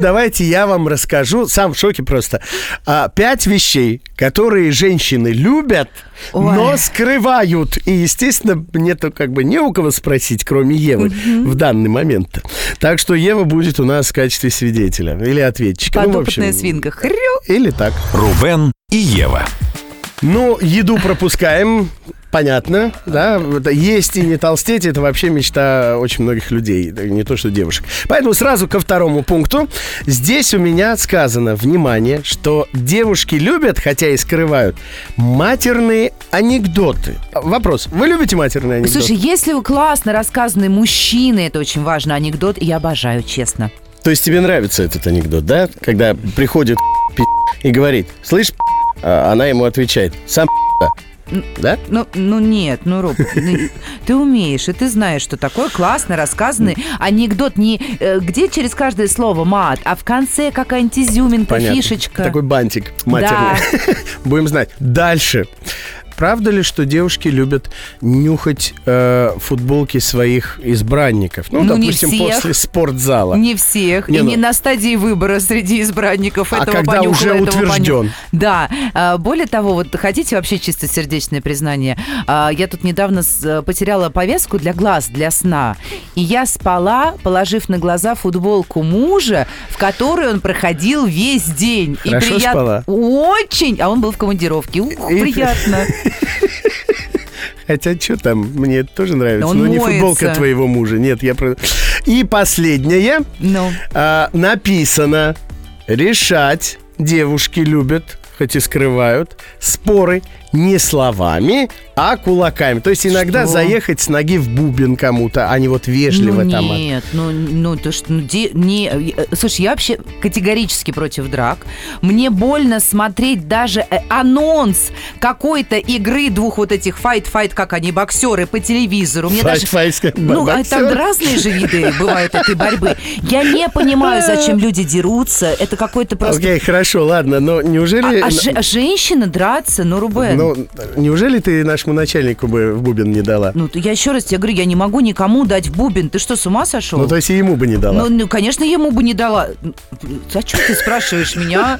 Давайте я вам расскажу, сам в шоке просто, а, пять вещей, которые женщины любят, Ой. но скрывают. И, естественно, нету как бы не у кого спросить, кроме Евы в данный момент. Так что Ева будет у нас в качестве свидетеля или ответчика. Ну, в Подопытная общем, свинка. Хрю. Или так. Рубен и Ева. Ну, еду пропускаем. Понятно, да, есть и не толстеть, это вообще мечта очень многих людей, не то что девушек. Поэтому сразу ко второму пункту. Здесь у меня сказано, внимание, что девушки любят, хотя и скрывают, матерные анекдоты. Вопрос, вы любите матерные анекдоты? Слушай, если вы классно рассказанный мужчина, это очень важно, анекдот, я обожаю, честно. То есть тебе нравится этот анекдот, да? Когда приходит и говорит, слышь, пи***», а она ему отвечает, сам да? Ну, ну нет, ну, Роб, ну, ты умеешь, и ты знаешь, что такое классно рассказанный анекдот не э, где через каждое слово мат, а в конце какая-нибудь изюминка, Понятно. фишечка. Такой бантик матерный. Будем знать. Дальше. Правда ли, что девушки любят нюхать э, футболки своих избранников? Ну, Ну, допустим, всех. после спортзала. Не всех, Не, и ну- не на стадии выбора среди избранников А этого когда понюхала, уже этого утвержден. понюхала. Да. А, Более того, вот хотите вообще чистосердечное признание? А, Я тут недавно э, потеряла повязку для глаз, для сна. И я спала, положив на глаза футболку мужа, в которой он проходил весь день. Хорошо и прият- спала? Очень. А он был в командировке. Ух, И- приятно. Хотя, что там, мне это тоже нравится. Он Но не моется. футболка твоего мужа. Нет, я про... И последнее. Ну, А, написано, решать девушки любят, хоть и скрывают, споры не словами, а кулаками. То есть иногда Что? заехать с ноги в бубен кому-то, а не вот вежливо ну, там. Нет, ну, ну то что, ну, де- не, слушай, я вообще категорически против драк. Мне больно смотреть даже э, анонс какой-то игры двух вот этих fight-fight, как они, боксеры по телевизору. Мне Fight, даже... fight, как Ну, а боксер. там разные же виды бывают этой борьбы. Я не понимаю, зачем люди дерутся. Это какой-то просто... Окей, хорошо, ладно, но неужели... А, а же- а женщина драться, ну, Рубен. Ну, неужели ты нашему начальнику бы в бубен не дала? Ну, я еще раз тебе говорю, я не могу никому дать в бубен. Ты что, с ума сошел? Ну, то есть и ему бы не дала. Ну, ну, конечно, ему бы не дала. Ну, Зачем ты спрашиваешь меня?